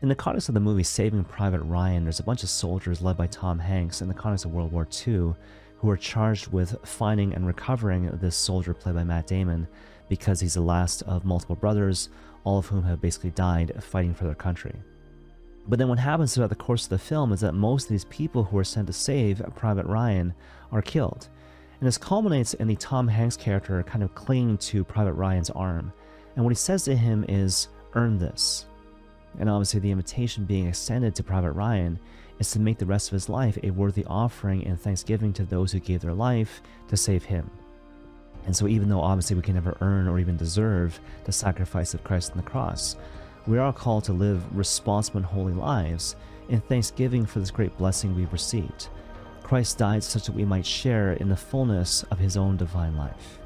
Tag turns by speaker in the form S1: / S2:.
S1: In the context of the movie Saving Private Ryan, there's a bunch of soldiers led by Tom Hanks in the context of World War II who are charged with finding and recovering this soldier played by Matt Damon because he's the last of multiple brothers, all of whom have basically died fighting for their country. But then what happens throughout the course of the film is that most of these people who are sent to save Private Ryan are killed. And this culminates in the Tom Hanks character kind of clinging to Private Ryan's arm. And what he says to him is, earn this. And obviously, the invitation being extended to Private Ryan is to make the rest of his life a worthy offering and thanksgiving to those who gave their life to save him. And so, even though obviously we can never earn or even deserve the sacrifice of Christ on the cross, we are called to live responsible and holy lives in thanksgiving for this great blessing we've received. Christ died such that we might share in the fullness of his own divine life.